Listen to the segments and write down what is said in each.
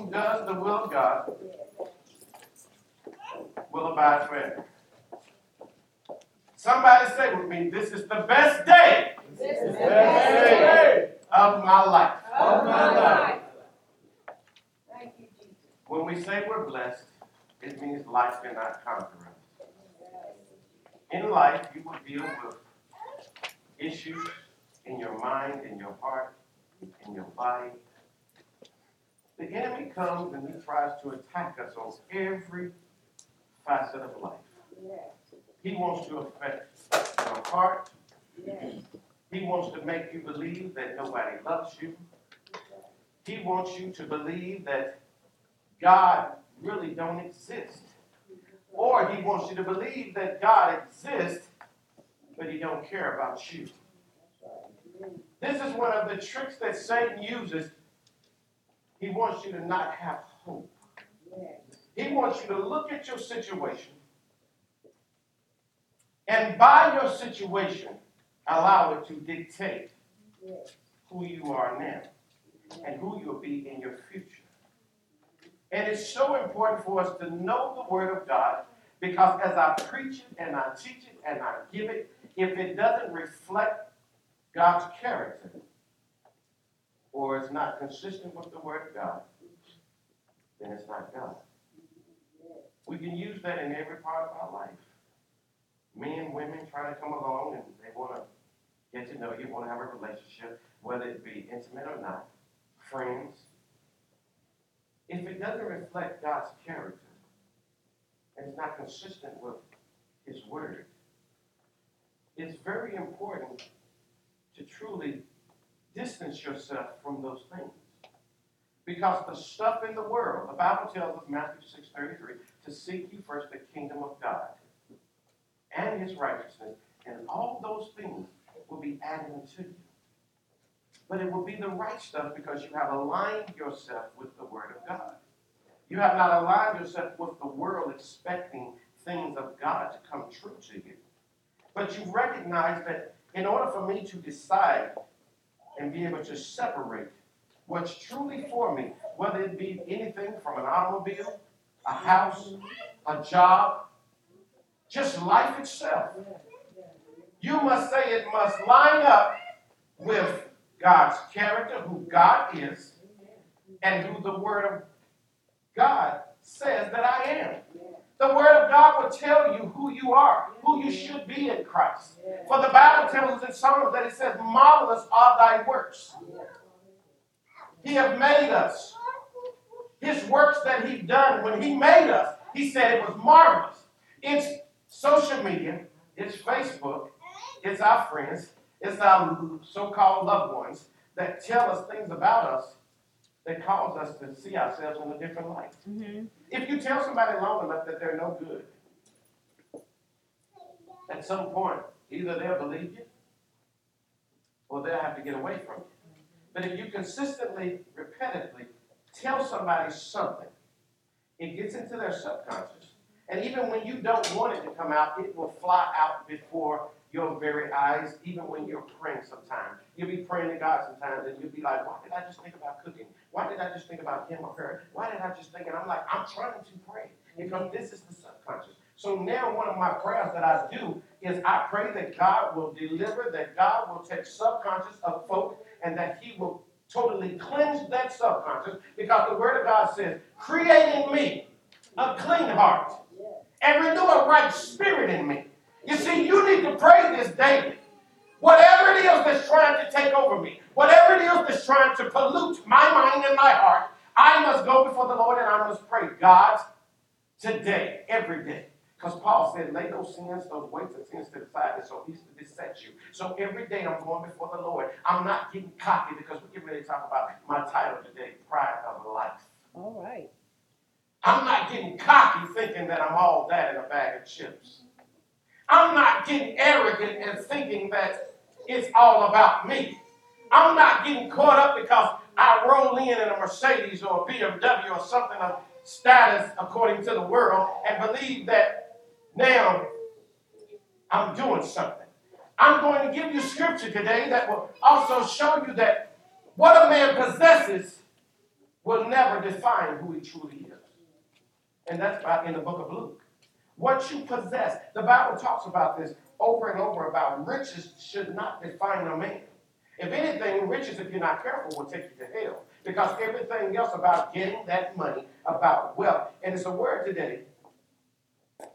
who does the will of God will abide forever. Somebody say with me, this is the best day This is the Best day of my life. of my life. Thank you, Jesus. When we say we're blessed, it means life cannot conquer us. In life, you will deal with issues in your mind, in your heart, in your body. The enemy comes and he tries to attack us on every facet of life. He wants to affect your heart. He wants to make you believe that nobody loves you. He wants you to believe that God really don't exist. Or he wants you to believe that God exists, but he don't care about you. This is one of the tricks that Satan uses. He wants you to not have hope. He wants you to look at your situation and by your situation, allow it to dictate who you are now and who you'll be in your future. And it's so important for us to know the Word of God because as I preach it and I teach it and I give it, if it doesn't reflect God's character or it's not consistent with the Word of God, then it's not God. We can use that in every part of our life. Men, women try to come along and they want to get to know you, want to have a relationship, whether it be intimate or not, friends. If it doesn't reflect God's character and it's not consistent with His Word, it's very important to truly distance yourself from those things. Because the stuff in the world, the Bible tells us, Matthew 6.33, to seek you first the kingdom of God and His righteousness, and all those things will be added unto you. But it will be the right stuff because you have aligned yourself with the Word of God. You have not aligned yourself with the world expecting things of God to come true to you. But you recognize that in order for me to decide and be able to separate what's truly for me, whether it be anything from an automobile, a house, a job, just life itself, you must say it must line up with God's character, who God is, and who the Word of God says that I am. The Word of God will tell you who you are, who you should be in Christ. For the Bible tells us in Psalms that it says, Marvelous are thy works. He have made us. His works that he done when he made us, he said it was marvelous. It's social media, it's Facebook, it's our friends, it's our so-called loved ones that tell us things about us that cause us to see ourselves in a different light. Mm-hmm. If you tell somebody long enough that they're no good, at some point, either they'll believe you or they'll have to get away from you. But if you consistently, repetitively tell somebody something, it gets into their subconscious. And even when you don't want it to come out, it will fly out before your very eyes, even when you're praying sometimes. You'll be praying to God sometimes and you'll be like, why did I just think about cooking? Why did I just think about him or her? Why did I just think? And I'm like, I'm trying to pray because mm-hmm. this is the subconscious. So now one of my prayers that I do is I pray that God will deliver, that God will take subconscious of folk and that he will totally cleanse that subconscious because the word of God says, create in me a clean heart and renew a right spirit in me. You see, you need to pray this daily. Whatever it is that's trying to take over me, whatever it is that's trying to pollute my mind and my heart, I must go before the Lord and I must pray, God, today, every day. Because Paul said, lay those sins, those weights and sins to the side, and so easily beset you. So every day I'm going before the Lord. I'm not getting cocky because we're getting ready to talk about my title today, Pride of Life. All right. I'm not getting cocky thinking that I'm all that in a bag of chips. I'm not getting arrogant and thinking that it's all about me. I'm not getting caught up because I roll in in a Mercedes or a BMW or something of status according to the world and believe that now I'm doing something. I'm going to give you scripture today that will also show you that what a man possesses will never define who he truly is. And that's in the book of Luke. What you possess, the Bible talks about this over and over about riches should not define a man. If anything, riches, if you're not careful, will take you to hell. Because everything else about getting that money, about wealth, and it's a word today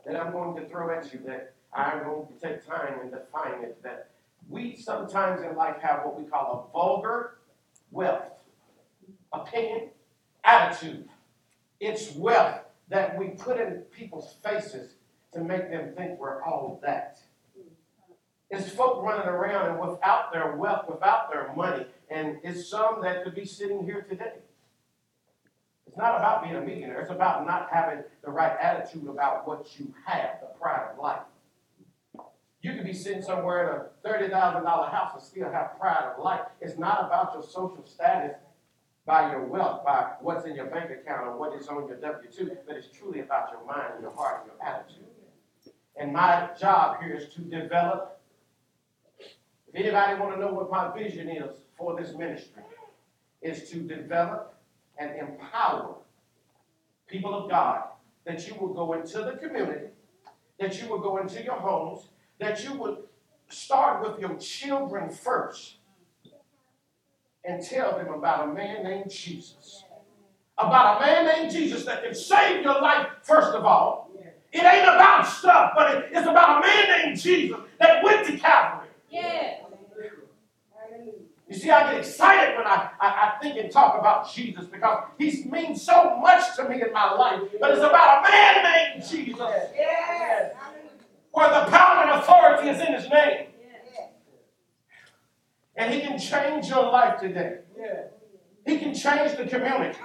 that I'm going to throw at you that I'm going to take time and define it. That we sometimes in life have what we call a vulgar wealth, opinion, attitude. It's wealth that we put in people's faces to make them think we're all that. It's folk running around and without their wealth, without their money, and it's some that could be sitting here today. It's not about being a millionaire, it's about not having the right attitude about what you have, the pride of life. You could be sitting somewhere in a $30,000 house and still have pride of life. It's not about your social status by your wealth, by what's in your bank account or what is on your W 2, but it's truly about your mind and your heart and your attitude. And my job here is to develop if anybody want to know what my vision is for this ministry, is to develop and empower people of God that you will go into the community, that you will go into your homes, that you would start with your children first and tell them about a man named Jesus. About a man named Jesus that can save your life, first of all. It ain't about stuff, but it, it's about a man named Jesus that went to Calvary. Yes. You see, I get excited when I, I, I, think and talk about Jesus because he means so much to me in my life. But it's about a man named Jesus. Yes. Where the power and authority is in his name. And he can change your life today. He can change the community.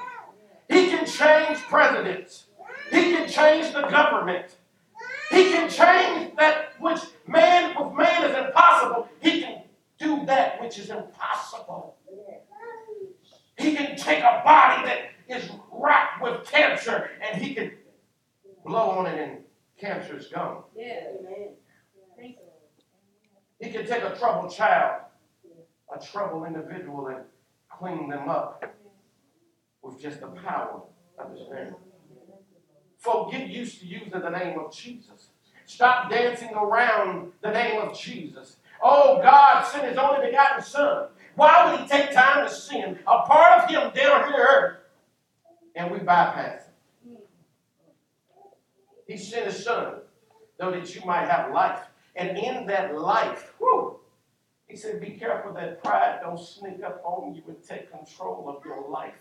He can change presidents. He can change the government. He can change that which man with man is impossible. He can do that which is impossible. He can take a body that is racked with cancer and he can blow on it and cancer is gone. Yes. He can take a troubled child, a troubled individual, and clean them up with just the power of his name. Folk, get used to using the name of Jesus. Stop dancing around the name of Jesus. Oh, God sent his only begotten Son. Why would he take time to send a part of him down here to earth and we bypass it? He sent his Son so that you might have life. And in that life, whew, he said, be careful that pride don't sneak up on you and take control of your life.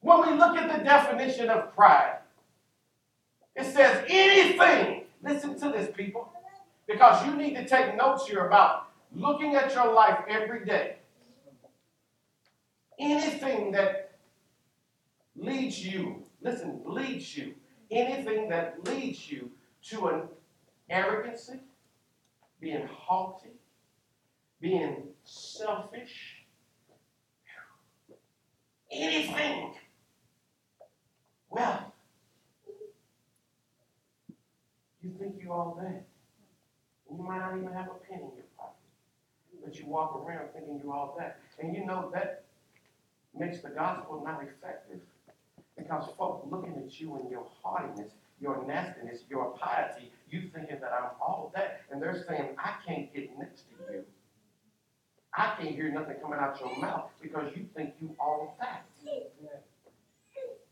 When we look at the definition of pride, it says anything, listen to this, people, because you need to take notes here about looking at your life every day. Anything that leads you, listen, leads you, anything that leads you to an arrogancy, being haughty, being selfish, anything. Well, you think you all that. You might not even have a penny in your pocket. But you walk around thinking you're all that. And you know that makes the gospel not effective. Because folks looking at you and your haughtiness, your nastiness, your piety, you thinking that I'm all that. And they're saying, I can't get next to you. I can't hear nothing coming out your mouth because you think you all that.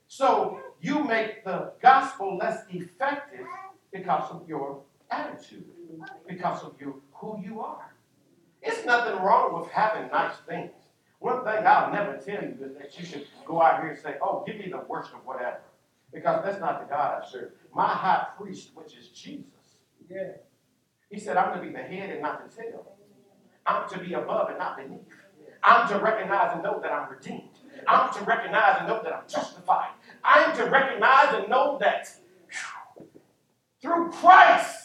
So you make the gospel less effective because of your attitude, because of you who you are. It's nothing wrong with having nice things. One thing I'll never tell you is that you should go out here and say, oh, give me the worst of whatever. Because that's not the God I serve. My high priest, which is Jesus, Yeah. he said, I'm to be the head and not the tail. I'm to be above and not beneath. I'm to recognize and know that I'm redeemed. I'm to recognize and know that I'm justified. I'm to recognize and know that through Christ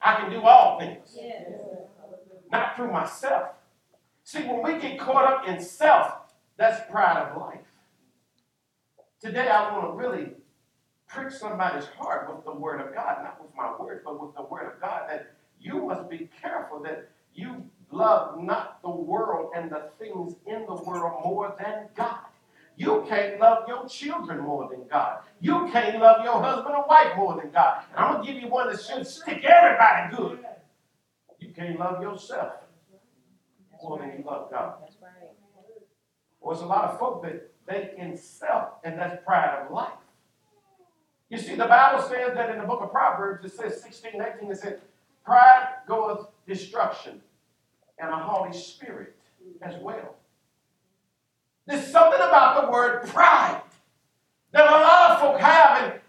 I can do all things, not through myself. See, when we get caught up in self, that's pride of life. Today I want to really prick somebody's heart with the word of God, not with my words, but with the word of God, that you must be careful that you love not the world and the things in the world more than God. You can't love your children more than God. You can't love your husband or wife more than God. And I'm going to give you one that should stick everybody good. You can't love yourself more than you love God. Well, there's a lot of folk that they in self, and that's pride of life. You see, the Bible says that in the book of Proverbs, it says 16, 18, it says, pride goeth destruction, and a haughty spirit as well. There's something about the word pride that a lot of folk have, and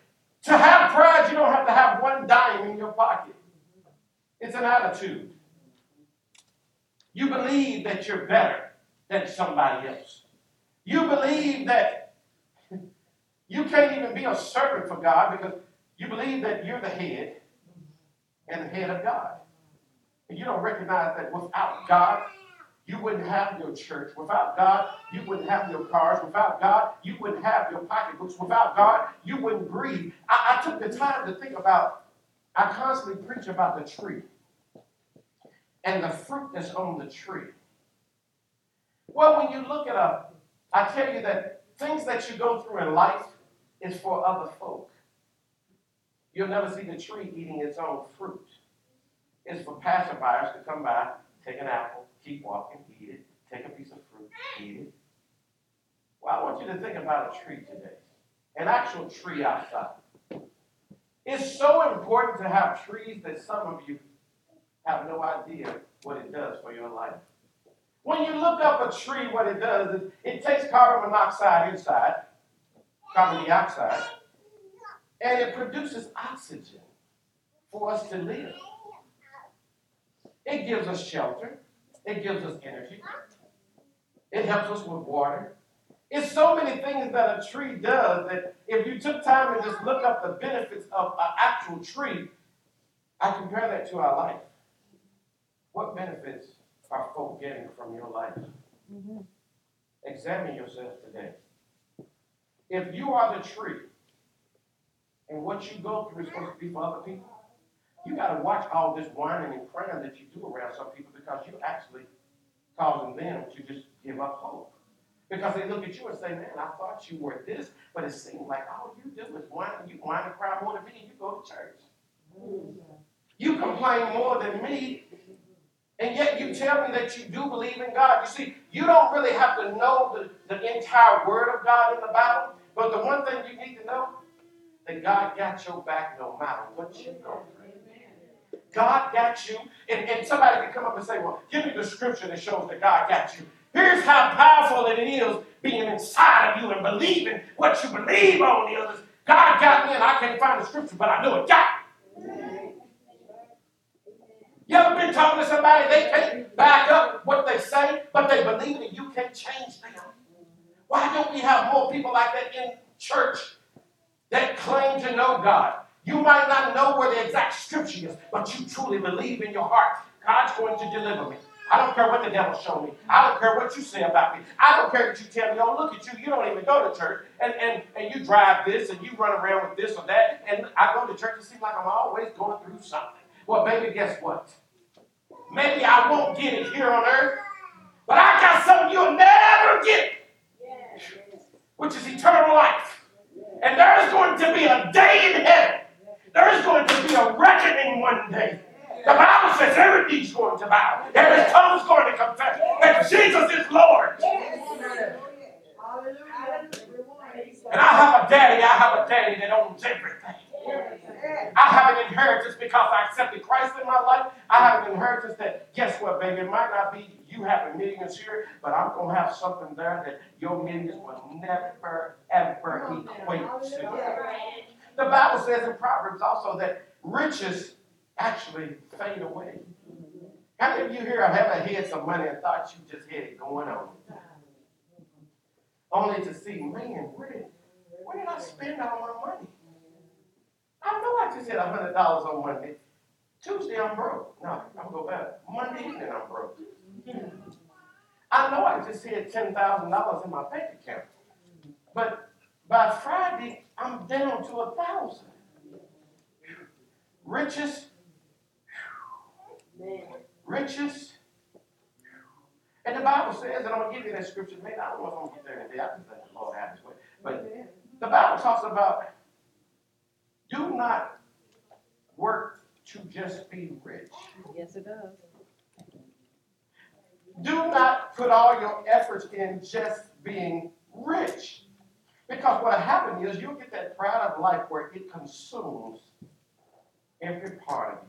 to have pride, you don't have to have one dime in your pocket. It's an attitude. You believe that you're better than somebody else. You believe that you can't even be a servant for God because you believe that you're the head and the head of God. And you don't recognize that without God, you wouldn't have your church. Without God, you wouldn't have your cars. Without God, you wouldn't have your pocketbooks. Without God, you wouldn't breathe. I, I took the time to think about, I constantly preach about the tree and the fruit that's on the tree. Well, when you look at a, I tell you that things that you go through in life is for other folk. You'll never see the tree eating its own fruit. It's for passerbyers to come by, take an apple, keep walking, eat it, take a piece of fruit, eat it. Well, I want you to think about a tree today, an actual tree outside. It's so important to have trees that some of you have no idea what it does for your life. When you look up a tree, what it does is it takes carbon monoxide inside, carbon dioxide, and it produces oxygen for us to live. It gives us shelter. It gives us energy. It helps us with water. It's so many things that a tree does that if you took time and just look up the benefits of an actual tree, I compare that to our life. What benefits are folk getting from your life? Mm-hmm. Examine yourself today. If you are the tree, and what you go through is supposed to be for other people, you got to watch all this whining and crying that you do around some people because you're actually causing them to just give up hope. Because they look at you and say, Man, I thought you were this, but it seems like all you do is whine. You whine and cry more than me, and you go to church. Mm-hmm. You complain more than me, and yet you tell me that you do believe in God. You see, you don't really have to know the, the entire word of God in the Bible, but the one thing you need to know that God got your back no matter what you go through. God got you. And, and somebody can come up and say, Well, give me the scripture that shows that God got you. Here's how powerful it is being inside of you and believing what you believe on the others. God got me, and I can't find the scripture, but I know it got me. You ever been talking to somebody, they can't back up what they say, but they believe it and you can't change them? Why don't we have more people like that in church that claim to know God? You might not know where the exact scripture is, but you truly believe in your heart, God's going to deliver me. I don't care what the devil showed me. I don't care what you say about me. I don't care that you tell me, oh, look at you, you don't even go to church. And, and, and you drive this and you run around with this or that. And I go to church, it seems like I'm always going through something. Well, baby, guess what? Maybe I won't get it here on earth, but I got something you'll never get, which is eternal life. And there is going to be a day in heaven. There is going to be a reckoning one day. The Bible says every knee's going to bow, every tongue's going to confess that Jesus is Lord. And I have a daddy, I have a daddy that owns everything. I have an inheritance because I accepted Christ in my life. I have an inheritance that, guess what, baby? It might not be you having millions here, but I'm going to have something there that your millions will never, ever equate to. The Bible says in Proverbs also that riches actually fade away. How many of you here have ever had some money and thought you just had it going on? Only to see, man, where did, where did I spend all my money? I know I just had hundred dollars on Monday. Tuesday I'm broke. No, I'm go back. Monday evening I'm broke. I know I just had ten thousand dollars in my bank account. But by Friday, I'm down to a thousand. Riches, riches. And the Bible says, and I'm gonna give you that scripture, maybe I don't know if I'm gonna get there today, I just let the Lord have his way. But the Bible talks about do not work to just be rich. Yes, it does. Do not put all your efforts in just being rich. Because what happens is you'll get that pride of life where it consumes every part of you.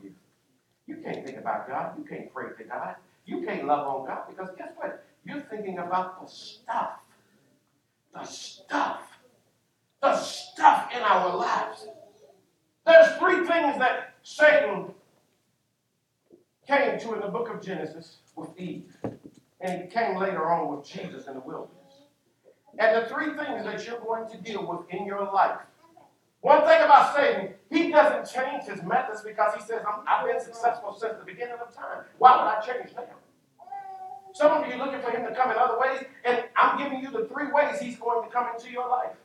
You can't think about God. You can't pray to God. You can't love on God because guess what? You're thinking about the stuff. The stuff. The stuff in our lives. There's three things that Satan came to in the book of Genesis with Eve. And he came later on with Jesus in the wilderness. And the three things that you're going to deal with in your life. One thing about Satan, he doesn't change his methods because he says, i have been successful since the beginning of time. Why would I change now? Some of you are looking for him to come in other ways, and I'm giving you the three ways he's going to come into your life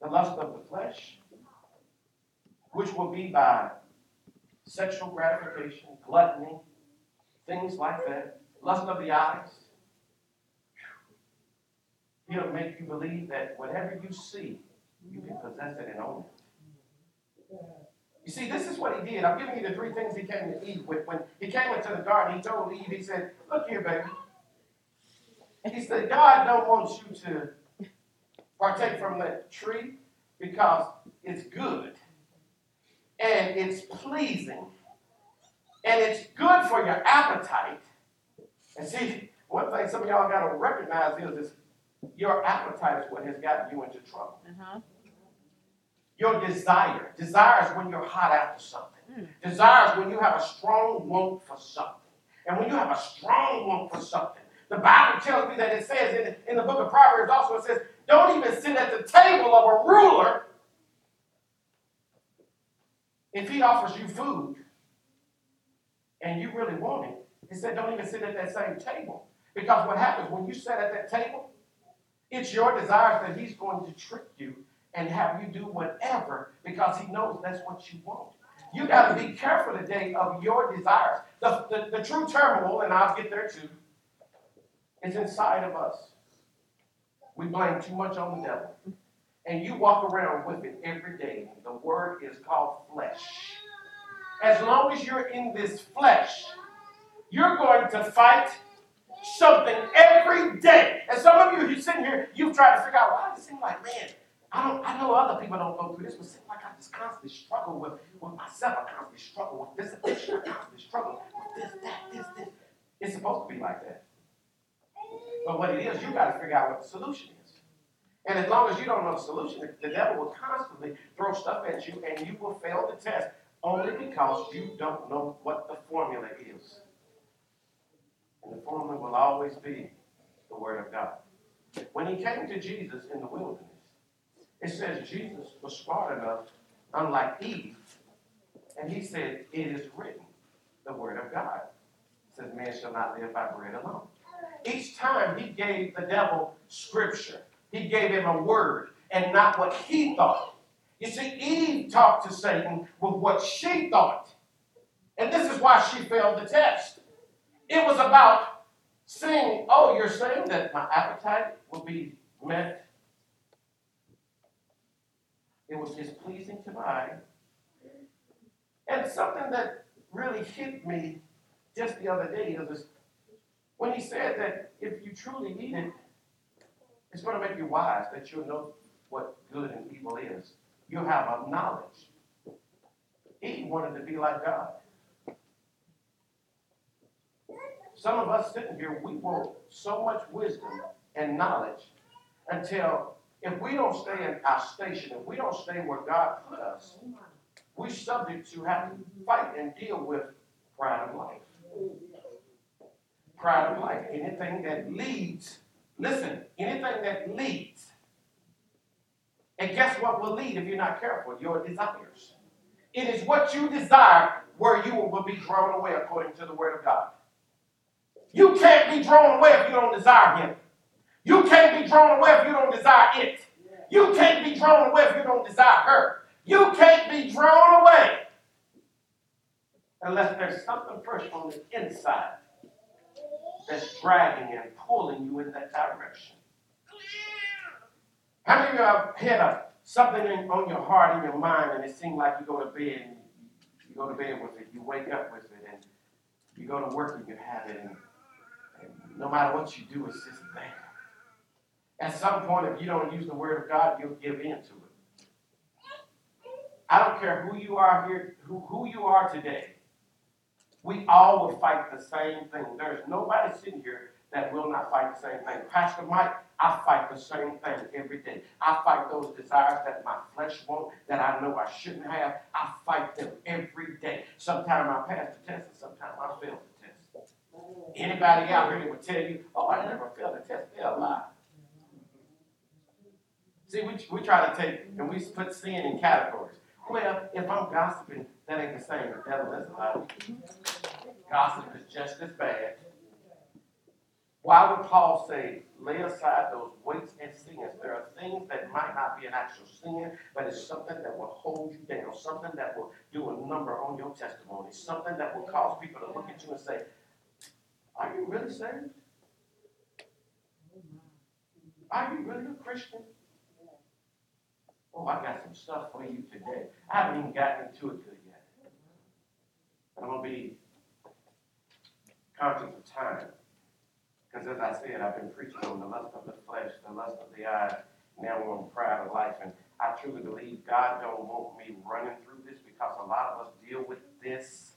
the lust of the flesh, which will be by sexual gratification, gluttony, things like that, lust of the eyes. He'll make you believe that whatever you see, you can possess it and own it. You see, this is what he did. I'm giving you the three things he came to Eve with. When he came into the garden, he told Eve, he said, Look here, baby. He said, God don't want you to partake from that tree because it's good and it's pleasing and it's good for your appetite. And see, one thing some of y'all got to recognize is, is your appetite is what has gotten you into trouble. Uh-huh. Your desire. Desire is when you're hot after something. Hmm. Desire is when you have a strong want for something. And when you have a strong want for something, the Bible tells me that it says in, in the book of Proverbs also, it says, don't even sit at the table of a ruler if he offers you food and you really want it. He said, don't even sit at that same table. Because what happens when you sit at that table, it's your desires that he's going to trick you and have you do whatever because he knows that's what you want. You got to be careful today of your desires. The, the, the true turmoil, and I'll get there too, is inside of us. We blame too much on the devil. And you walk around with it every day. The word is called flesh. As long as you're in this flesh, you're going to fight something every day. And some of you, you're sitting here, you've tried to figure out why does it seem like, man, I don't I know other people don't go through this, but seems like I just constantly struggle with, with myself. I constantly struggle with this addiction. I constantly struggle with this, that, this, this. It's supposed to be like that. But what it is, you got to figure out what the solution is. And as long as you don't know the solution, the devil will constantly throw stuff at you and you will fail the test only because you don't know what the formula is. And the formula will always be the Word of God. When he came to Jesus in the wilderness, it says Jesus was smart enough, unlike Eve, and he said, It is written, the Word of God. It says, Man shall not live by bread alone. Each time he gave the devil scripture, he gave him a word and not what he thought. You see, Eve talked to Satan with what she thought. And this is why she failed the test. It was about saying, Oh, you're saying that my appetite will be met. It was displeasing to my eye. And something that really hit me just the other day is when he said that if you truly eat it, it's going to make you wise, that you'll know what good and evil is. You'll have a knowledge. He wanted to be like God. Some of us sitting here, we want so much wisdom and knowledge until if we don't stay in our station, if we don't stay where God put us, we're subject to have to fight and deal with pride of life. Pride of life. Anything that leads, listen, anything that leads. And guess what will lead if you're not careful? Your desires. It is what you desire where you will be drawn away according to the word of God. You can't be drawn away if you don't desire Him. You can't be drawn away if you don't desire it. You can't be drawn away if you don't desire her. You can't be drawn away unless there's something fresh on the inside. that's dragging and pulling you in that direction? How many of you have had a, something in, on your heart, in your mind, and it seemed like you go to bed and you go to bed with it, you wake up with it, and you go to work and you have it, and, and no matter what you do, it's just there. At some point, if you don't use the word of God, you'll give in to it. I don't care who you are here, who, who you are today. We all will fight the same thing. There's nobody sitting here that will not fight the same thing. Pastor Mike, I fight the same thing every day. I fight those desires that my flesh wants, that I know I shouldn't have. I fight them every day. Sometimes I pass the test, and sometimes I fail the test. Anybody out here would tell you, oh, I never failed the test, they're alive. See, we, we try to take and we put sin in categories. Well, if I'm gossiping, that ain't the same. The devil is alive. Gossip is just as bad. Why would Paul say, lay aside those weights and sins? There are things that might not be an actual sin, but it's something that will hold you down, something that will do a number on your testimony, something that will cause people to look at you and say, Are you really saved? Are you really a Christian? Oh, I got some stuff for you today. I haven't even gotten into it good yet. I'm going to be conscious of time. Because as I said, I've been preaching on the lust of the flesh, the lust of the eyes, now we're on pride of life. And I truly believe God don't want me running through this because a lot of us deal with this.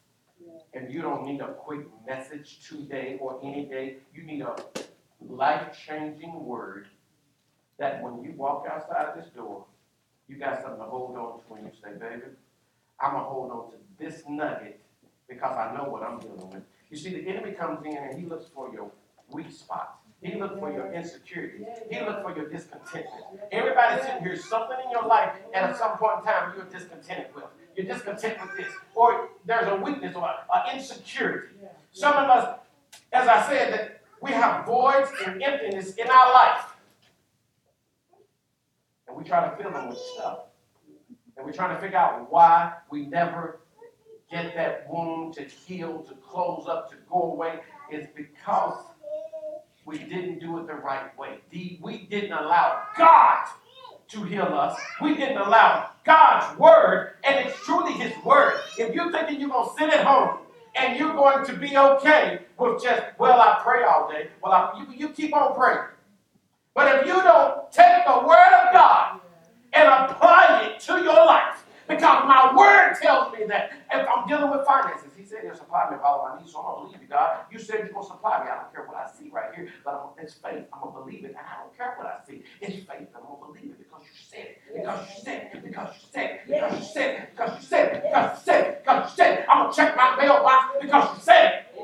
And you don't need a quick message today or any day. You need a life-changing word that when you walk outside this door, you got something to hold on to when you say, baby, I'm going to hold on to this nugget because I know what I'm dealing with. You see, the enemy comes in and he looks for your weak spots. He looks for your insecurities. He looks for your discontentment. Everybody sitting here, something in your life, and at some point in time, you're discontented with. You're discontent with this. Or there's a weakness or an insecurity. Some of us, as I said, that we have voids and emptiness in our life. And we try to fill them with stuff. And we're trying to figure out why we never get that wound to heal, to close up, to go away. It's because we didn't do it the right way. We didn't allow God to heal us. We didn't allow God's word, and it's truly His word. If you're thinking you're going to sit at home and you're going to be okay with just, well, I pray all day, well, I, you, you keep on praying. But if you don't take the word of God and apply it to your life, because my word tells me that if I'm dealing with finances, he said he'll supply me with all my needs, so I'm going to believe you, God. You said you're going to supply me. I don't care what I see right here, but I'm, it's faith. I'm going to believe it, and I don't care what I see. It's faith. I'm going to believe it because you said it, because you said it, because you said it, because you said it, because you said it, because you said it, because you said it. I'm going to check my mailbox because you said it.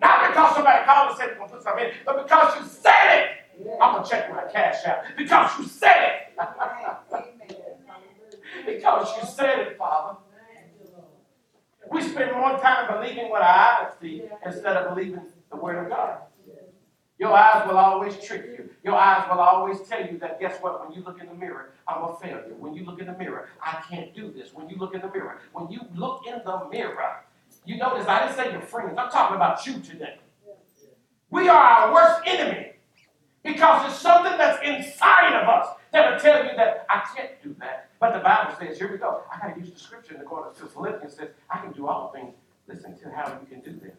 Not because somebody called and said going to put something in, but because you said it. I'm going to check my cash out because you said it. because you said it, Father. We spend more time believing what our eyes see instead of believing the Word of God. Your eyes will always trick you. Your eyes will always tell you that, guess what? When you look in the mirror, I'm a failure. When you look in the mirror, I can't do this. When you look in the mirror, when you look in the mirror, you notice I didn't say your friends. I'm talking about you today. We are our worst enemy because it's something that's inside of us that will tell you that I can't do that. But the Bible says, here we go. I got to use the scripture in the corner. It Philippians says, I can do all things. Listen to how you can do them.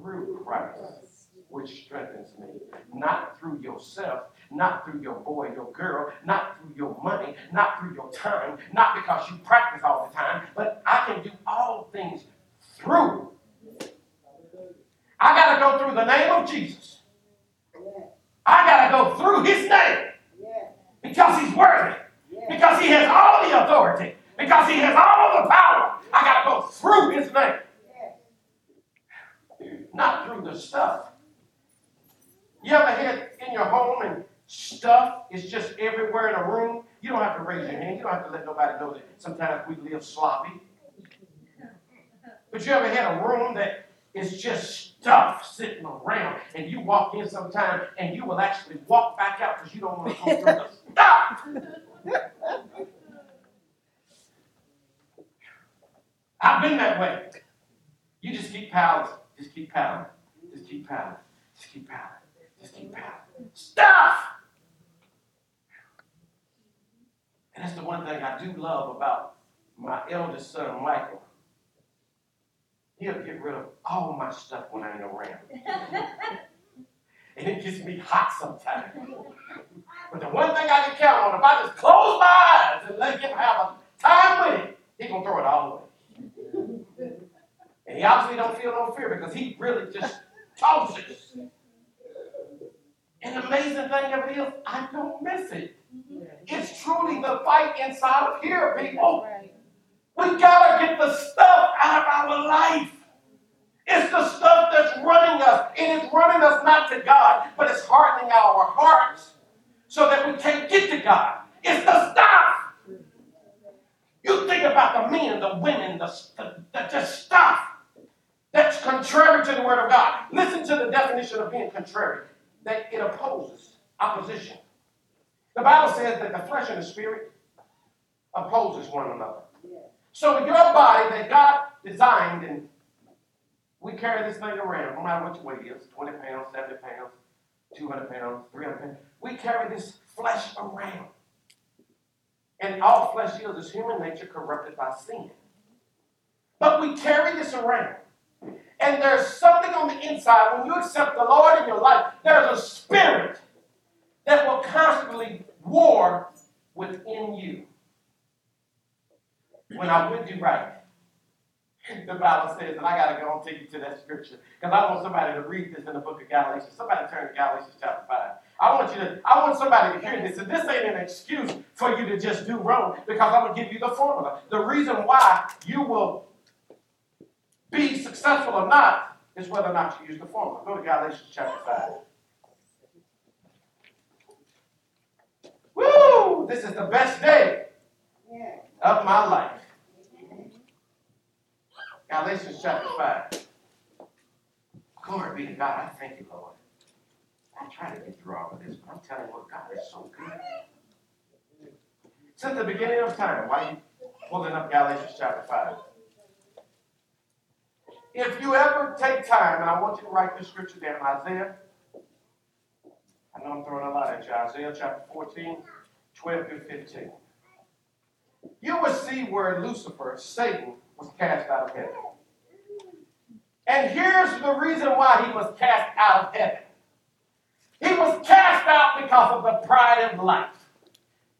Through Christ, which strengthens me. Not through yourself, not through your boy, your girl, not through your money, not through your time, not because you practice all the time, but I can do all things through. I got to go through the name of Jesus. I got to go through his name because he's worthy, because he has all the authority, because he has all the power. I got to go through his name, not through the stuff. You ever had in your home and stuff is just everywhere in a room? You don't have to raise your hand. You don't have to let nobody know that sometimes we live sloppy. But you ever had a room that is just stuff sitting around, and you walk in sometime, and you will actually walk back out because you don't want to go through the stuff. I've been that way. You just keep piling, just keep piling, just keep paddling. Just keep paddling. Just keep paddling. Stuff! And that's the one thing I do love about my eldest son, Michael. He'll get rid of all my stuff when I ain't around. and it gets me hot sometimes. But the one thing I can count on, if I just close my eyes and let him have a time with it, he gonna throw it all away. And he obviously don't feel no fear because he really just tosses. And the amazing thing of it is, I don't miss it. Mm-hmm. It's truly the fight inside of here, people. We gotta get the stuff out of our life. It's the stuff that's running us. And It is running us not to God, but it's hardening our hearts so that we can't get to God. It's the stuff. You think about the men, the women, the, the, the just stuff that's contrary to the word of God. Listen to the definition of being contrary. That it opposes, opposition. The Bible says that the flesh and the spirit opposes one another. So your body that God designed, and we carry this thing around, no matter what your weight is, 20 pounds, 70 pounds, 200 pounds, 300 pounds. We carry this flesh around. And all flesh is is human nature corrupted by sin. But we carry this around. And there's something on the inside. When you accept the Lord in your life, there's a spirit that will constantly war within you. When I would do right, the Bible says, and I got to go and take you to that scripture because I want somebody to read this in the book of Galatians. Somebody turn to Galatians chapter 5. I want you to, I want somebody to hear this. And this ain't an excuse for you to just do wrong because I'm going to give you the formula. The reason why you will be successful or not is whether or not you use the formula. Go to Galatians chapter 5. Woo! This is the best day of my life. Galatians chapter 5. Glory be to God. I thank you, Lord. I try to get through all of this, but I'm telling you what, God is so good. Since the beginning of time, why are you pulling up Galatians chapter 5? If you ever take time, and I want you to write this scripture down, Isaiah. I know I'm throwing a lot at you. Isaiah chapter 14, 12 through 15. You will see where Lucifer, Satan, was cast out of heaven. And here's the reason why he was cast out of heaven. He was cast out because of the pride of life.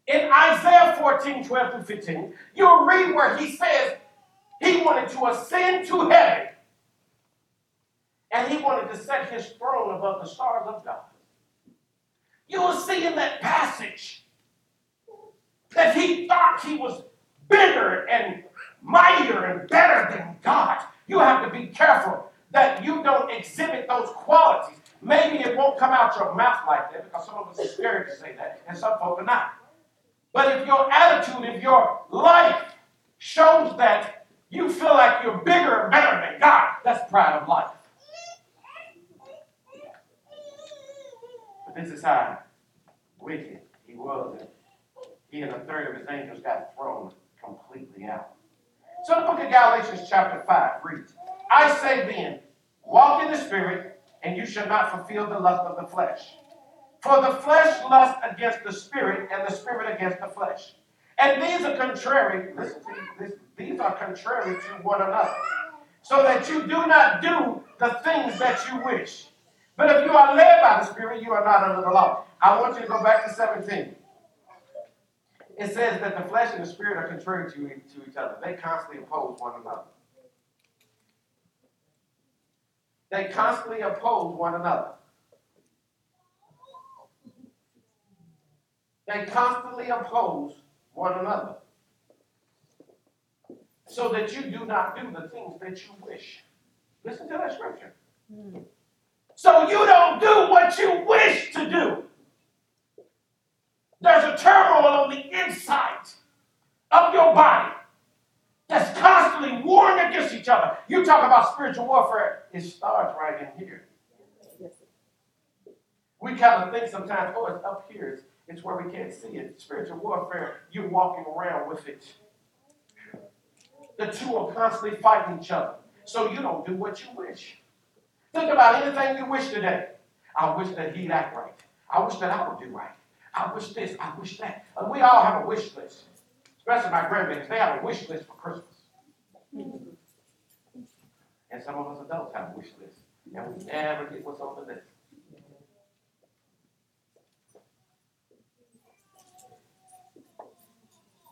In Isaiah 14, 12 through 15, you'll read where he says he wanted to ascend to heaven and he wanted to set his throne above the stars of God. You will see in that passage that he thought he was bigger and mightier and better than God. You have to be careful that you don't exhibit those qualities. Maybe it won't come out your mouth like that because some of us are scared to say that, and some folk are not. But if your attitude, if your life shows that you feel like you're bigger and better than God, that's pride of life. But this is how wicked he was. He and a third of his angels got thrown completely out. So the book of Galatians, chapter 5, reads I say then, walk in the Spirit, and you shall not fulfill the lust of the flesh. For the flesh lusts against the Spirit, and the Spirit against the flesh. And these are contrary, listen to this, these are contrary to one another. So that you do not do the things that you wish. But if you are led by the Spirit, you are not under the law. I want you to go back to 17 it says that the flesh and the spirit are contrary to, to each other. They constantly oppose one another. They constantly oppose one another. They constantly oppose one another. So that you do not do the things that you wish. Listen to that scripture. Mm. So you don't do what you wish to do. There's a turmoil on the inside of your body that's constantly warring against each other. You talk about spiritual warfare, it starts right in here. We kind of think sometimes, oh, it's up here. It's, it's where we can't see it. Spiritual warfare, you're walking around with it. The two are constantly fighting each other. So you don't do what you wish. Think about anything you wish today. I wish that he'd act right. I wish that I would do right. I wish this, I wish that. And we all have a wish list. Especially my grandbabies, they have a wish list for Christmas. And some of us adults have a wish list. And we never get what's on the list.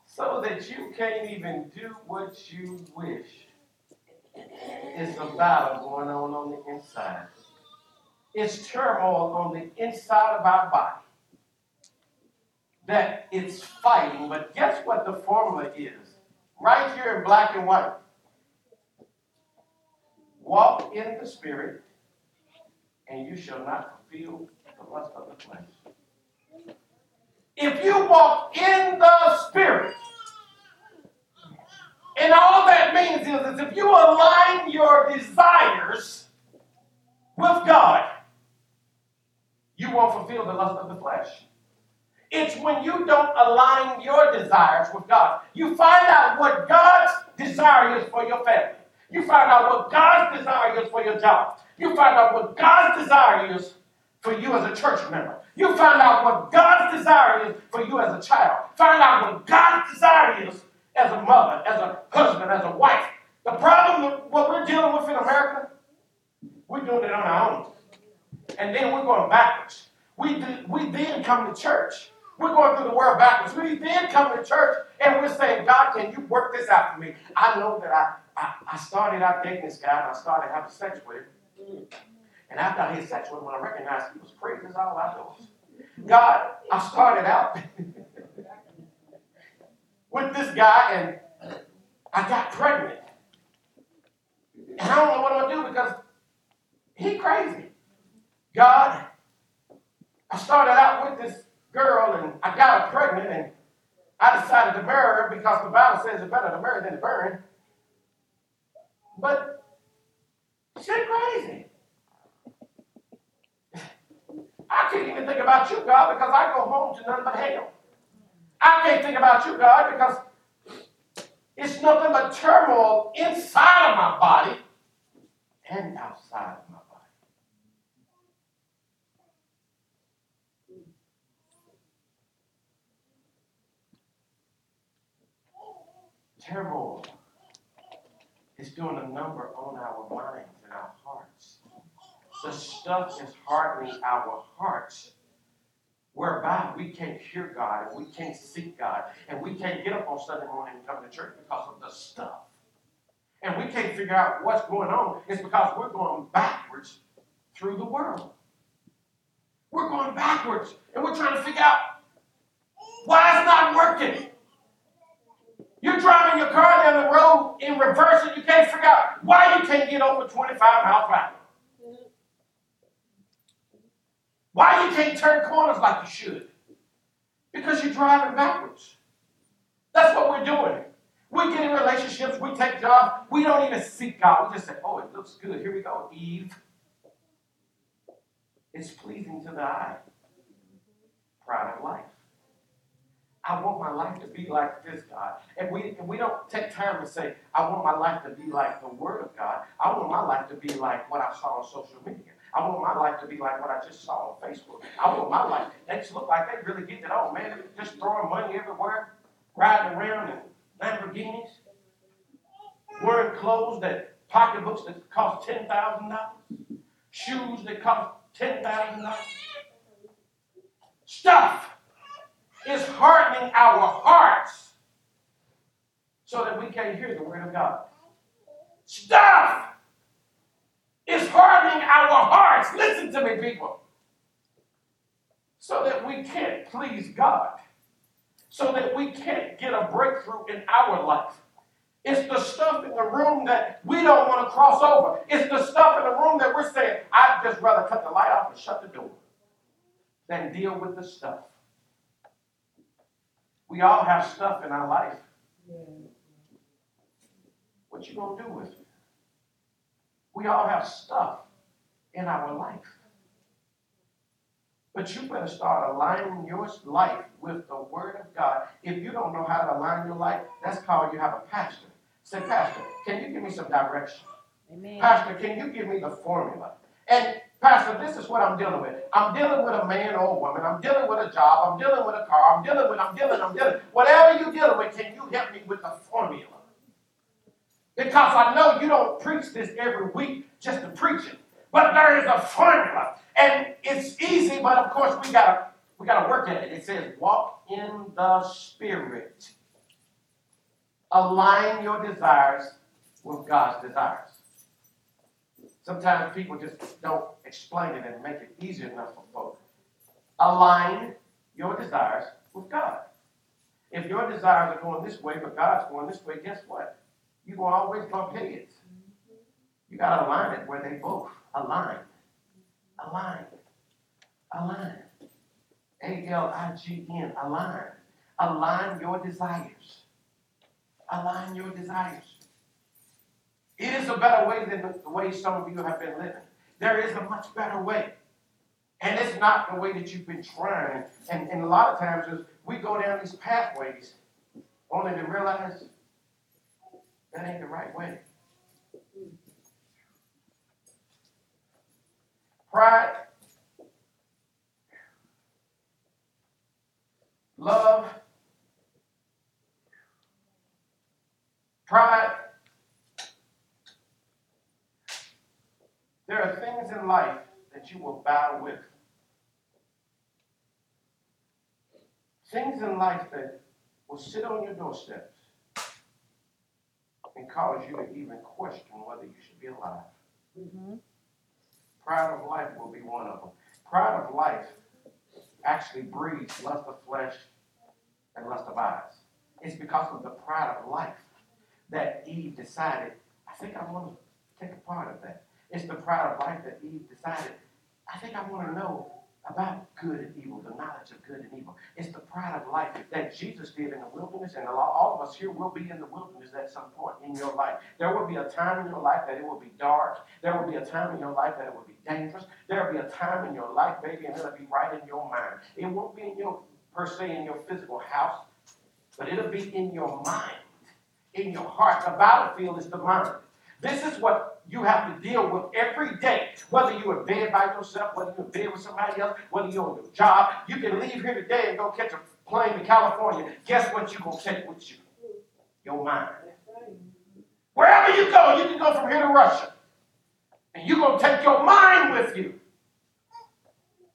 So that you can't even do what you wish. It's a battle going on on the inside. It's turmoil on the inside of our body that it's fighting. But guess what the formula is? Right here in black and white. Walk in the Spirit, and you shall not fulfill the lust of the flesh. If you walk in the Spirit, and all that means is, is if you align your desires with God, you won't fulfill the lust of the flesh. It's when you don't align your desires with God. You find out what God's desire is for your family. You find out what God's desire is for your job. You find out what God's desire is for you as a church member. You find out what God's desire is for you as a child. Find out what God's desire is as a mother, as a husband, as a wife. The problem with what we're dealing with in America, we're doing it on our own. And then we're going backwards. We, do, we then come to church. We're going through the world backwards. We then come to church and we're saying, God, can you work this out for me? I know that I, I, I started out dating this guy and I started having sex with him. And after I had sex with him, I recognized he was crazy as all outdoors. God, I started out with this guy and I got pregnant. And I don't know what I'm gonna do because he crazy. God, I started out with this girl and I got her pregnant and I decided to marry her because the Bible says it's better to marry than to burn. But she's crazy. I can't even think about you, God, because I go home to nothing but hell. I can't think about you, God, because it's nothing but turmoil inside of my body and outside Turmoil is doing a number on our minds and our hearts. The stuff is hardening our hearts whereby we can't hear God and we can't seek God and we can't get up on Sunday morning and come to church because of the stuff. And we can't figure out what's going on. It's because we're going backwards through the world. We're going backwards and we're trying to figure out why it's not working. You're driving your car down the road in reverse and you can't figure out why you can't get over 25 miles per hour. Why you can't turn corners like you should? Because you're driving backwards. That's what we're doing. We get in relationships, we take jobs, we don't even seek God. We just say, oh, it looks good. Here we go, Eve. It's pleasing to the eye. Pride of life. I want my life to be like this, God. And we, and we don't take time to say, I want my life to be like the Word of God. I want my life to be like what I saw on social media. I want my life to be like what I just saw on Facebook. I want my life. They just look like they really get it on, man. Just throwing money everywhere, riding around in Lamborghinis, wearing clothes that pocketbooks that cost ten thousand dollars, shoes that cost ten thousand dollars. Stuff is hardening our hearts so that we can't hear the word of God. Stuff is hardening our hearts. Listen to me, people. So that we can't please God. So that we can't get a breakthrough in our life. It's the stuff in the room that we don't want to cross over. It's the stuff in the room that we're saying, I'd just rather cut the light off and shut the door than deal with the stuff. We all have stuff in our life. What you gonna do with it? We all have stuff in our life. But you better start aligning your life with the Word of God. If you don't know how to align your life, that's called you have a pastor. Say, Pastor, can you give me some direction? Amen. Pastor, can you give me the formula? And Pastor, this is what I'm dealing with. I'm dealing with a man or a woman. I'm dealing with a job. I'm dealing with a car. I'm dealing with, I'm dealing, I'm dealing. Whatever you're dealing with, can you help me with the formula? Because I know you don't preach this every week just to preach it. But there is a formula. And it's easy, but of course we gotta we gotta work at it. It says walk in the spirit. Align your desires with God's desires. Sometimes people just don't explain it and make it easy enough for folks. Align your desires with God. If your desires are going this way, but God's going this way, guess what? Going to always bump heads. You got to align it where they both align. Align. Align. A-L-I-G-N. Align. Align your desires. Align your desires. It is a better way than the way some of you have been living. There is a much better way. And it's not the way that you've been trying. And, and a lot of times we go down these pathways only to realize that ain't the right way. Pride, love, pride. There are things in life that you will battle with. Things in life that will sit on your doorsteps and cause you to even question whether you should be alive. Mm-hmm. Pride of life will be one of them. Pride of life actually breeds lust of flesh and lust of eyes. It's because of the pride of life that Eve decided, I think I want to take a part of that. It's the pride of life that Eve decided, I think I want to know about good and evil, the knowledge of good and evil. It's the pride of life that Jesus did in the wilderness, and all of us here will be in the wilderness at some point in your life. There will be a time in your life that it will be dark. There will be a time in your life that it will be dangerous. There will be a time in your life, baby, and it'll be right in your mind. It won't be in your, per se, in your physical house, but it'll be in your mind, in your heart. The battlefield is the mind. This is what you have to deal with every day. Whether you're in bed by yourself, whether you're in bed with somebody else, whether you're on your job, you can leave here today and go catch a plane to California. Guess what you're going to take with you? Your mind. Wherever you go, you can go from here to Russia. And you're going to take your mind with you.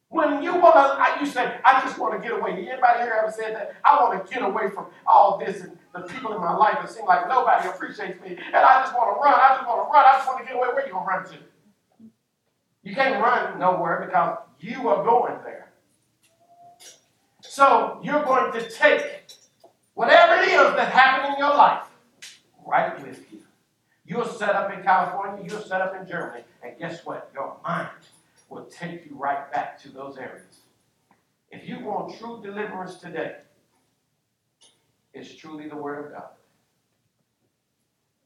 When you want to, you say, I just want to get away. Anybody here ever said that? I want to get away from all this and the people in my life. It seems like nobody appreciates me. And I just want to run. I just want to run. I just want to get away. Where you going to run to? You can't run nowhere because you are going there. So you're going to take whatever it is that happened in your life right with you. You're set up in California, you're set up in Germany, and guess what? Your mind will take you right back to those areas. If you want true deliverance today, it's truly the Word of God.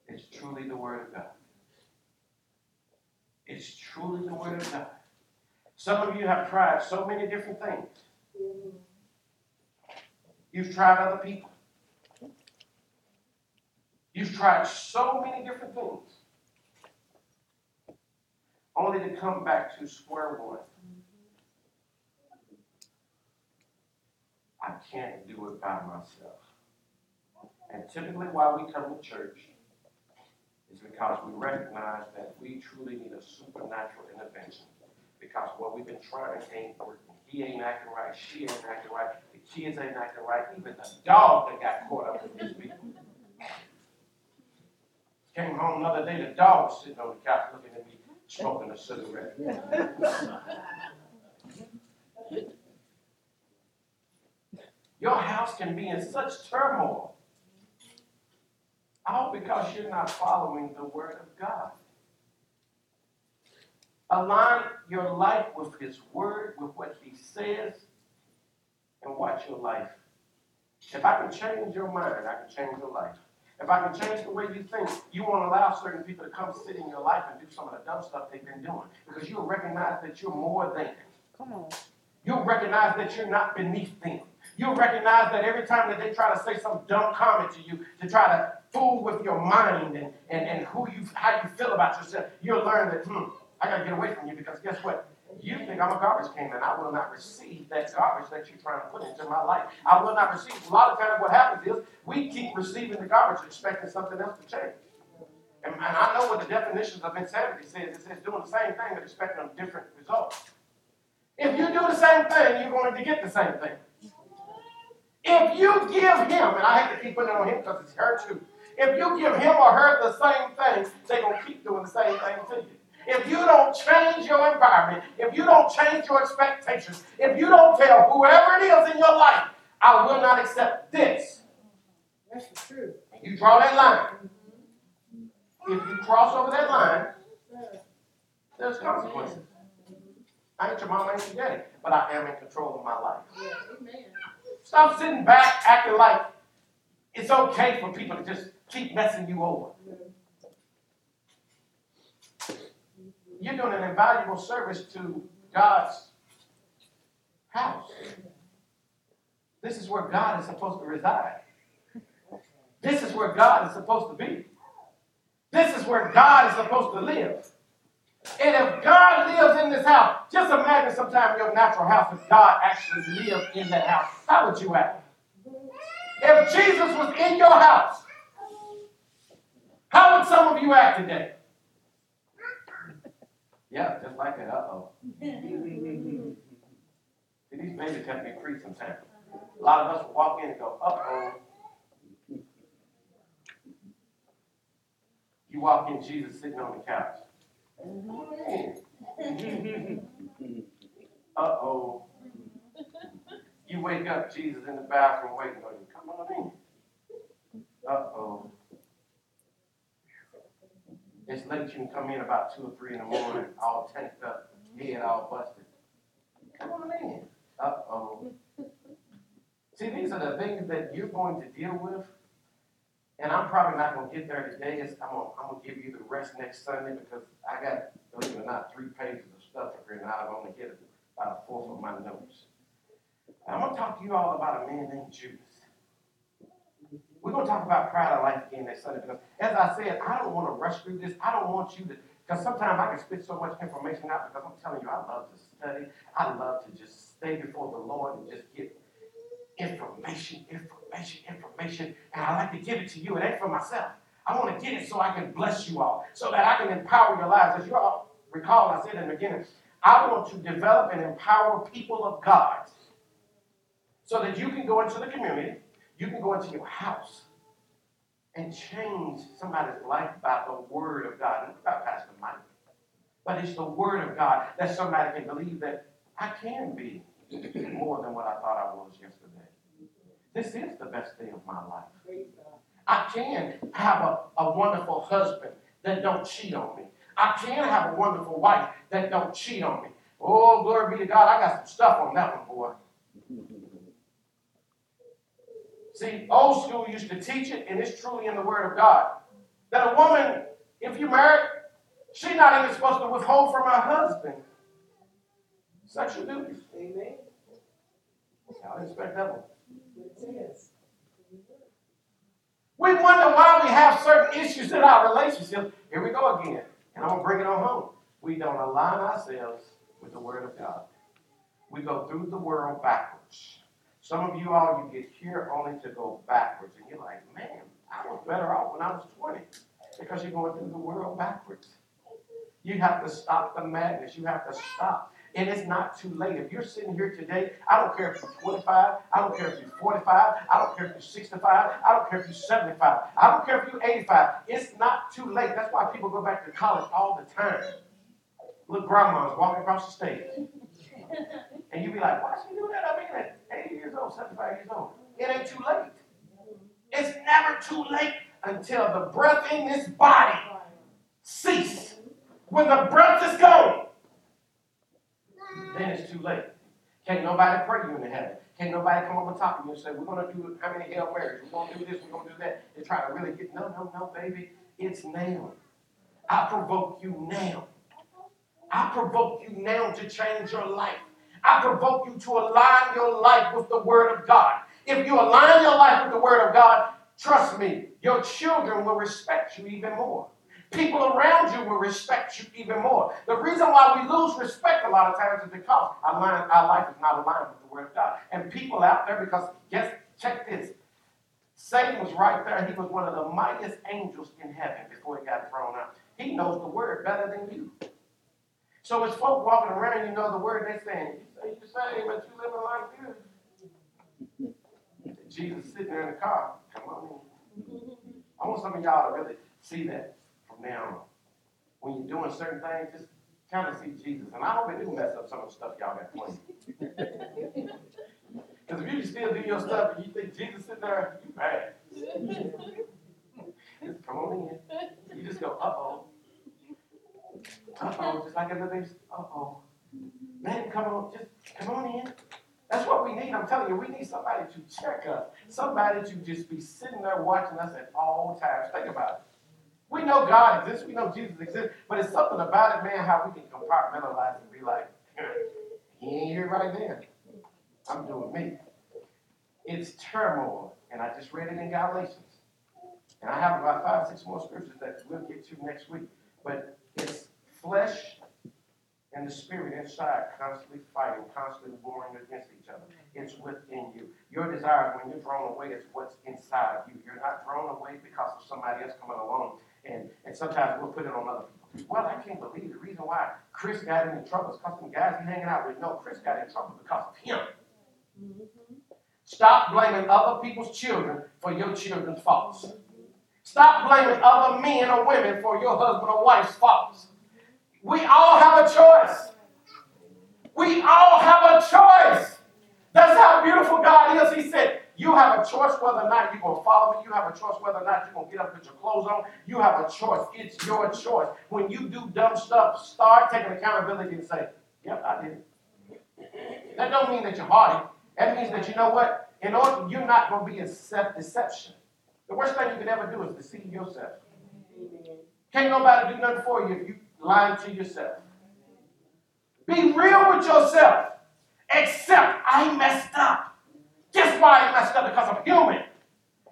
It's truly the Word of God. It's truly the Word of God. Some of you have tried so many different things. You've tried other people. You've tried so many different things only to come back to square one. I can't do it by myself. And typically, why we come to church is because we recognize that we truly need a supernatural intervention. Because what we've been trying ain't working. He ain't acting right, she ain't acting right, the kids ain't acting right, even the dog that got caught up with these people. Came home another day, the dog was sitting on the couch looking at me, smoking a cigarette. Your house can be in such turmoil. All because you're not following the Word of God. Align your life with His Word, with what He says, and watch your life. If I can change your mind, I can change your life. If I can change the way you think, you won't allow certain people to come sit in your life and do some of the dumb stuff they've been doing because you'll recognize that you're more than. Come on. You'll recognize that you're not beneath them. You'll recognize that every time that they try to say some dumb comment to you to try to fool with your mind and, and, and who you how you feel about yourself, you'll learn that, hmm, I gotta get away from you because guess what? You think I'm a garbage can, and I will not receive that garbage that you're trying to put into my life. I will not receive. A lot of times, what happens is we keep receiving the garbage, expecting something else to change. And, and I know what the definitions of insanity says. It says doing the same thing but expecting a different result. If you do the same thing, you're going to get the same thing. If you give him, and I hate to keep putting it on him because it's her too. If you give him or her the same thing, they're going to keep doing the same thing to you. If you don't change your environment, if you don't change your expectations, if you don't tell whoever it is in your life, I will not accept this. That's the truth. You draw that line. If you cross over that line, there's consequences. I ain't your mama, ain't your daddy, but I am in control of my life. Yeah. Stop sitting back acting like it's okay for people to just keep messing you over. You're doing an invaluable service to God's house. This is where God is supposed to reside. This is where God is supposed to be. This is where God is supposed to live. And if God lives in this house, just imagine sometime your natural house if God actually lived in that house. How would you act? If Jesus was in your house, how would some of you act today? Yeah, just like that. Uh oh. See, these babies have me creep sometimes. A lot of us will walk in and go, uh oh. You walk in, Jesus sitting on the couch. Uh oh. You wake up, Jesus in the bathroom waiting on you. Come on in. Uh oh. It's late, you can come in about two or three in the morning, all tanked up, head all busted. Come on in. Uh oh. See, these are the things that you're going to deal with. And I'm probably not going to get there today. I'm going I'm to give you the rest next Sunday because I got, believe it or not, three pages of stuff up here, and I've only hit about a fourth of my notes. I'm going to talk to you all about a man named Judas. We're going to talk about pride of life again next Sunday because, as I said, I don't want to rush through this. I don't want you to, because sometimes I can spit so much information out because I'm telling you, I love to study. I love to just stay before the Lord and just get information, information, information, and I like to give it to you. It ain't for myself. I want to get it so I can bless you all, so that I can empower your lives. As you all recall, I said in the beginning, I want to develop and empower people of God so that you can go into the community, you can go into your house, and change somebody's life by the Word of God. Not about Pastor Mike, but it's the Word of God that somebody can believe that I can be more than what I thought I was yesterday. This is the best day of my life. I can have a, a wonderful husband that don't cheat on me. I can have a wonderful wife that don't cheat on me. Oh, glory be to God. I got some stuff on that one, boy. See, old school used to teach it, and it's truly in the Word of God, that a woman, if you married, she's not even supposed to withhold from her husband sexual duties. Amen. I expect that one. We wonder why we have certain issues in our relationships. Here we go again. And I'm going to bring it on home. We don't align ourselves with the Word of God. We go through the world backwards. Some of you all, you get here only to go backwards. And you're like, man, I was better off when I was 20 because you're going through the world backwards. You have to stop the madness. You have to stop. And it's not too late. If you're sitting here today, I don't care if you're 25, I don't care if you're 45, I don't care if you're 65, I don't care if you're 75, I don't care if you're 85. It's not too late. That's why people go back to college all the time. Look, grandmas walking across the stage. And you'd be like, why she do that? I mean, at 80 years old, 75 years old. It ain't too late. It's never too late until the breath in this body cease. When the breath is gone, then it's too late. Can't nobody pray you into heaven. Can't nobody come over top of you and say, we're going to do how many Hail Marys? We're going to do this, we're going to do that. They try to really get, no, no, no, baby. It's now. I provoke you now. I provoke you now to change your life. I provoke you to align your life with the Word of God. If you align your life with the Word of God, trust me, your children will respect you even more. People around you will respect you even more. The reason why we lose respect a lot of times is because our, life is not aligned with the Word of God. And people out there, because guess, check this. Satan was right there. He was one of the mightiest angels in heaven before he got thrown out. He knows the Word better than you. So as folk walking around, you know the Word, they saying, you say you say, but you living like this. Jesus sitting there in the car. Come on in. I want some of y'all to really see that from now on. When you're doing certain things, just kind of see Jesus. And I hope it do mess up some of the stuff y'all got planned. Because if you still do your stuff and you think Jesus sitting there, you bad. Just come on in. You just go, uh-oh. Uh-oh, just like everything, uh-oh. Man, come on, just come on in. That's what we need. I'm telling you, we need somebody to check us. Somebody to just be sitting there watching us at all times. Think about it. We know God exists, we know Jesus exists, but it's something about it, man, how we can compartmentalize and be like, he ain't here right now. I'm doing me. It's turmoil, and I just read it in Galatians. And I have about five, six more scriptures that we'll get to next week. But it's flesh and the spirit inside constantly fighting, constantly warring against each other. It's within you. Your desires, when you're drawn away, is what's inside of you. You're not drawn away because of somebody else coming along. And, and sometimes we'll put it on other people. Well, I can't believe the reason why Chris got in trouble is because some guys he hanging out with. No, Chris got in trouble because of him. Mm-hmm. Stop blaming other people's children for your children's faults. Stop blaming other men or women for your husband or wife's faults. We all have a choice. We all have a choice. That's how beautiful God is. He said, You have a choice whether or not you're going to follow me. You have a choice whether or not you're going to get up and put your clothes on. You have a choice. It's your choice. When you do dumb stuff, start taking accountability and say, Yep, I did it. That don't mean that you're hardy. That means that you know what? In order, you're not going to be in self-deception. The worst thing you can ever do is deceive yourself. Can't nobody do nothing for you if you lying to yourself. Be real with yourself. Accept I messed up. Guess why I messed up? Because I'm human.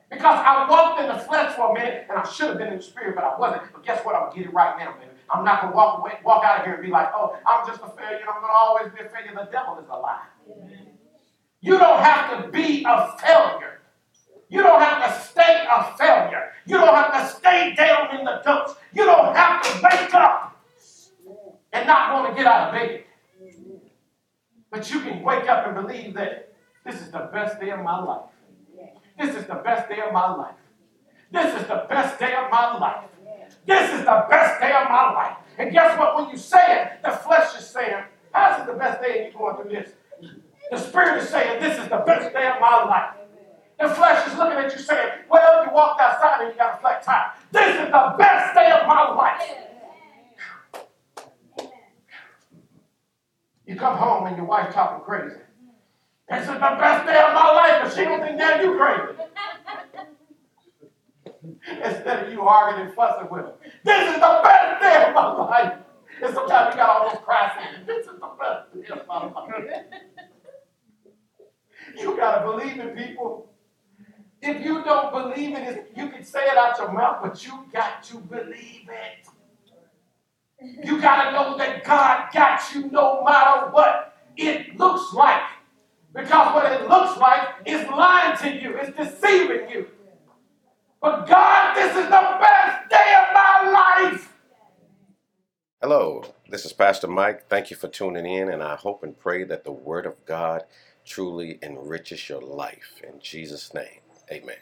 Because I walked in the flesh for a minute and I should have been in the spirit, but I wasn't. But guess what? I'm gonna get it right now, baby. I'm not gonna walk away, walk out of here and be like, oh, I'm just a failure. I'm gonna always be a failure. The devil is a lie. You don't have to be a failure. You don't have to stay a failure. You don't have to stay down in the dumps. You don't have to wake up not want to get out of bed. But you can wake up and believe that this is the best day of my life. This is the best day of my life. This is the best day of my life. This is the best day of my life. And guess what? When you say it, the flesh is saying, How's it the best day and you're going through this? The spirit is saying, This is the best day of my life. The flesh is looking at you saying, Well, you walked outside and you got a flat tire. This is the best day of my life. You come home and your wife talking crazy. This is the best day of my life, but she don't think that you crazy. Instead of you arguing and fussing with her. This is the best day of my life. And sometimes you got almost cry saying, This is the best day of my life. You gotta believe in people. If you don't believe it, you can say it out your mouth, but you got to believe it. You got to know that God got you no matter what it looks like. Because what it looks like is lying to you, it's deceiving you. But God, this is the best day of my life. Hello, this is Pastor Mike. Thank you for tuning in, and I hope and pray that the Word of God truly enriches your life. In Jesus' name, amen.